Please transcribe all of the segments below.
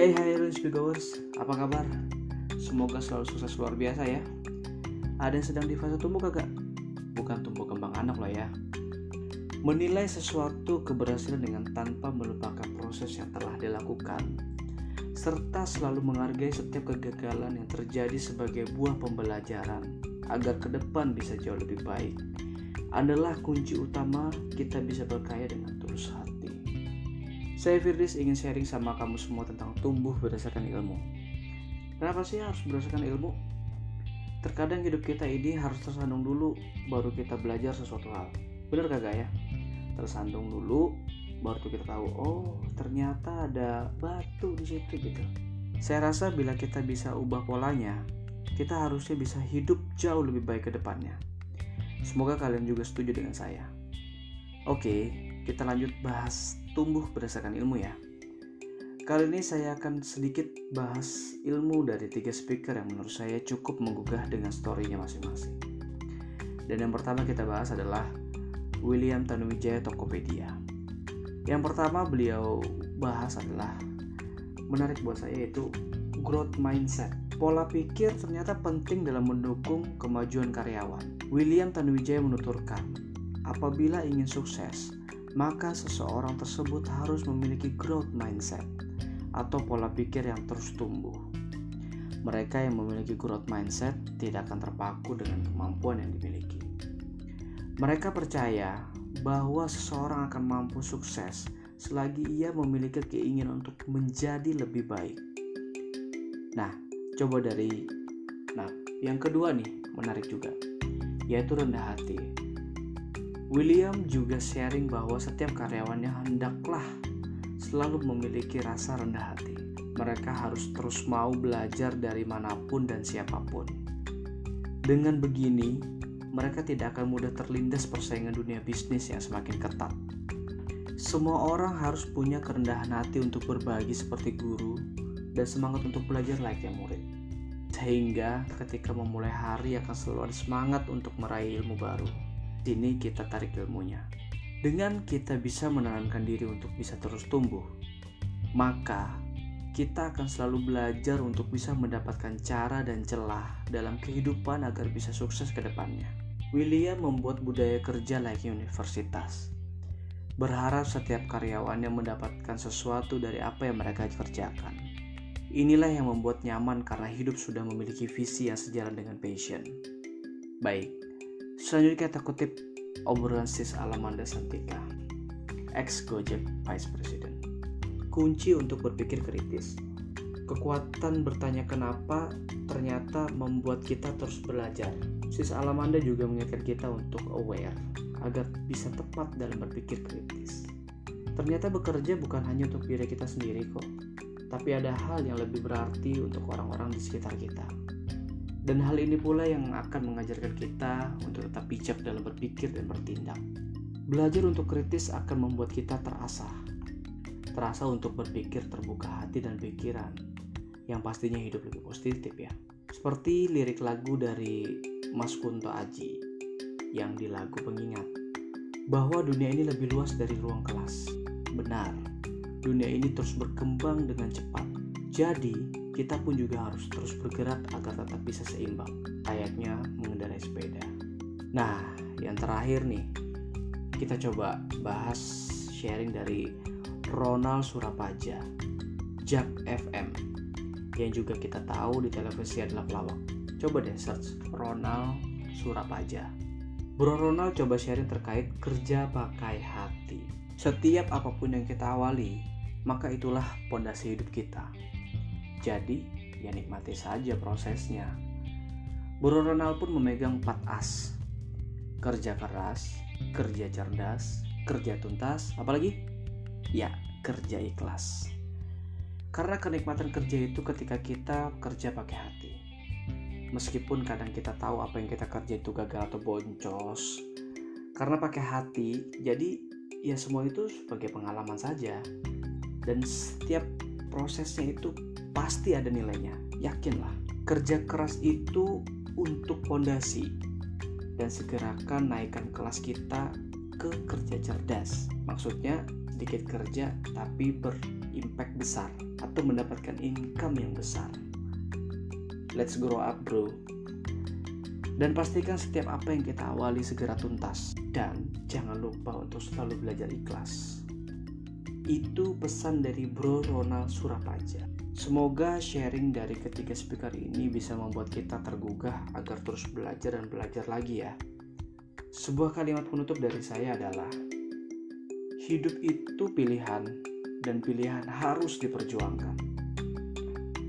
Hey hai Lunch Goers, apa kabar? Semoga selalu sukses luar biasa ya Ada yang sedang di fase tumbuh kagak? Bukan tumbuh kembang anak loh ya Menilai sesuatu keberhasilan dengan tanpa melupakan proses yang telah dilakukan serta selalu menghargai setiap kegagalan yang terjadi sebagai buah pembelajaran agar ke depan bisa jauh lebih baik adalah kunci utama kita bisa berkaya dengan tulus hati. Saya Firdaus ingin sharing sama kamu semua tentang tumbuh berdasarkan ilmu. Kenapa sih harus berdasarkan ilmu? Terkadang hidup kita ini harus tersandung dulu baru kita belajar sesuatu hal. Bener kagak ya? Tersandung dulu baru kita tahu oh ternyata ada batu di situ gitu. Saya rasa bila kita bisa ubah polanya, kita harusnya bisa hidup jauh lebih baik ke depannya. Semoga kalian juga setuju dengan saya. Oke, kita lanjut bahas tumbuh berdasarkan ilmu ya. Kali ini saya akan sedikit bahas ilmu dari tiga speaker yang menurut saya cukup menggugah dengan storynya masing-masing. Dan yang pertama kita bahas adalah William Tanuwijaya Tokopedia. Yang pertama beliau bahas adalah menarik buat saya yaitu growth mindset. Pola pikir ternyata penting dalam mendukung kemajuan karyawan. William Tanuwijaya menuturkan, apabila ingin sukses, maka seseorang tersebut harus memiliki growth mindset atau pola pikir yang terus tumbuh. Mereka yang memiliki growth mindset tidak akan terpaku dengan kemampuan yang dimiliki. Mereka percaya bahwa seseorang akan mampu sukses selagi ia memiliki keinginan untuk menjadi lebih baik. Nah, coba dari nah, yang kedua nih menarik juga, yaitu rendah hati. William juga sharing bahwa setiap karyawannya hendaklah selalu memiliki rasa rendah hati. Mereka harus terus mau belajar dari mana pun dan siapa pun. Dengan begini, mereka tidak akan mudah terlindas persaingan dunia bisnis yang semakin ketat. Semua orang harus punya kerendahan hati untuk berbagi seperti guru dan semangat untuk belajar layaknya murid. Sehingga ketika memulai hari akan selalu ada semangat untuk meraih ilmu baru sini kita tarik ilmunya. Dengan kita bisa menanamkan diri untuk bisa terus tumbuh, maka kita akan selalu belajar untuk bisa mendapatkan cara dan celah dalam kehidupan agar bisa sukses ke depannya. William membuat budaya kerja layaknya universitas. Berharap setiap karyawannya mendapatkan sesuatu dari apa yang mereka kerjakan. Inilah yang membuat nyaman karena hidup sudah memiliki visi yang sejalan dengan passion. Baik, Selanjutnya kita kutip obrolan sis Alamanda Santika, ex Gojek Vice President. Kunci untuk berpikir kritis. Kekuatan bertanya kenapa ternyata membuat kita terus belajar. Sis Alamanda juga mengingatkan kita untuk aware agar bisa tepat dalam berpikir kritis. Ternyata bekerja bukan hanya untuk diri kita sendiri kok, tapi ada hal yang lebih berarti untuk orang-orang di sekitar kita. Dan hal ini pula yang akan mengajarkan kita untuk tetap bijak dalam berpikir dan bertindak. Belajar untuk kritis akan membuat kita terasah. Terasa untuk berpikir terbuka hati dan pikiran. Yang pastinya hidup lebih positif ya. Seperti lirik lagu dari Mas Kunto Aji yang di lagu pengingat. Bahwa dunia ini lebih luas dari ruang kelas. Benar, dunia ini terus berkembang dengan cepat. Jadi, kita pun juga harus terus bergerak agar tetap bisa seimbang, layaknya mengendarai sepeda. Nah, yang terakhir nih, kita coba bahas sharing dari Ronald Surapaja, Jak FM, yang juga kita tahu di televisi adalah pelawak. Coba deh search Ronald Surapaja. Bro Ronald coba sharing terkait kerja pakai hati. Setiap apa pun yang kita awali, maka itulah pondasi hidup kita. Jadi, ya nikmati saja prosesnya. Bro Ronald pun memegang empat as. Kerja keras, kerja cerdas, kerja tuntas, apalagi? Ya, kerja ikhlas. Karena kenikmatan kerja itu ketika kita kerja pakai hati. Meskipun kadang kita tahu apa yang kita kerja itu gagal atau boncos. Karena pakai hati, jadi ya semua itu sebagai pengalaman saja. Dan setiap prosesnya itu pasti ada nilainya. Yakinlah, kerja keras itu untuk fondasi dan segerakan naikkan kelas kita ke kerja cerdas. Maksudnya sedikit kerja tapi ber impact besar atau mendapatkan income yang besar. Let's grow up, bro. Dan pastikan setiap apa yang kita awali segera tuntas. Dan jangan lupa untuk selalu belajar ikhlas. Itu pesan dari Bro Ronald Surapaja. Semoga sharing dari ketiga speaker ini bisa membuat kita tergugah agar terus belajar dan belajar lagi ya. Sebuah kalimat penutup dari saya adalah Hidup itu pilihan dan pilihan harus diperjuangkan.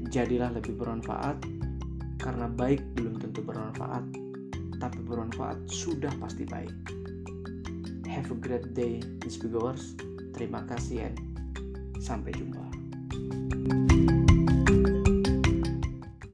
Jadilah lebih bermanfaat karena baik belum tentu bermanfaat, tapi bermanfaat sudah pasti baik. Have a great day, Miss. Terima kasih and sampai jumpa. thank you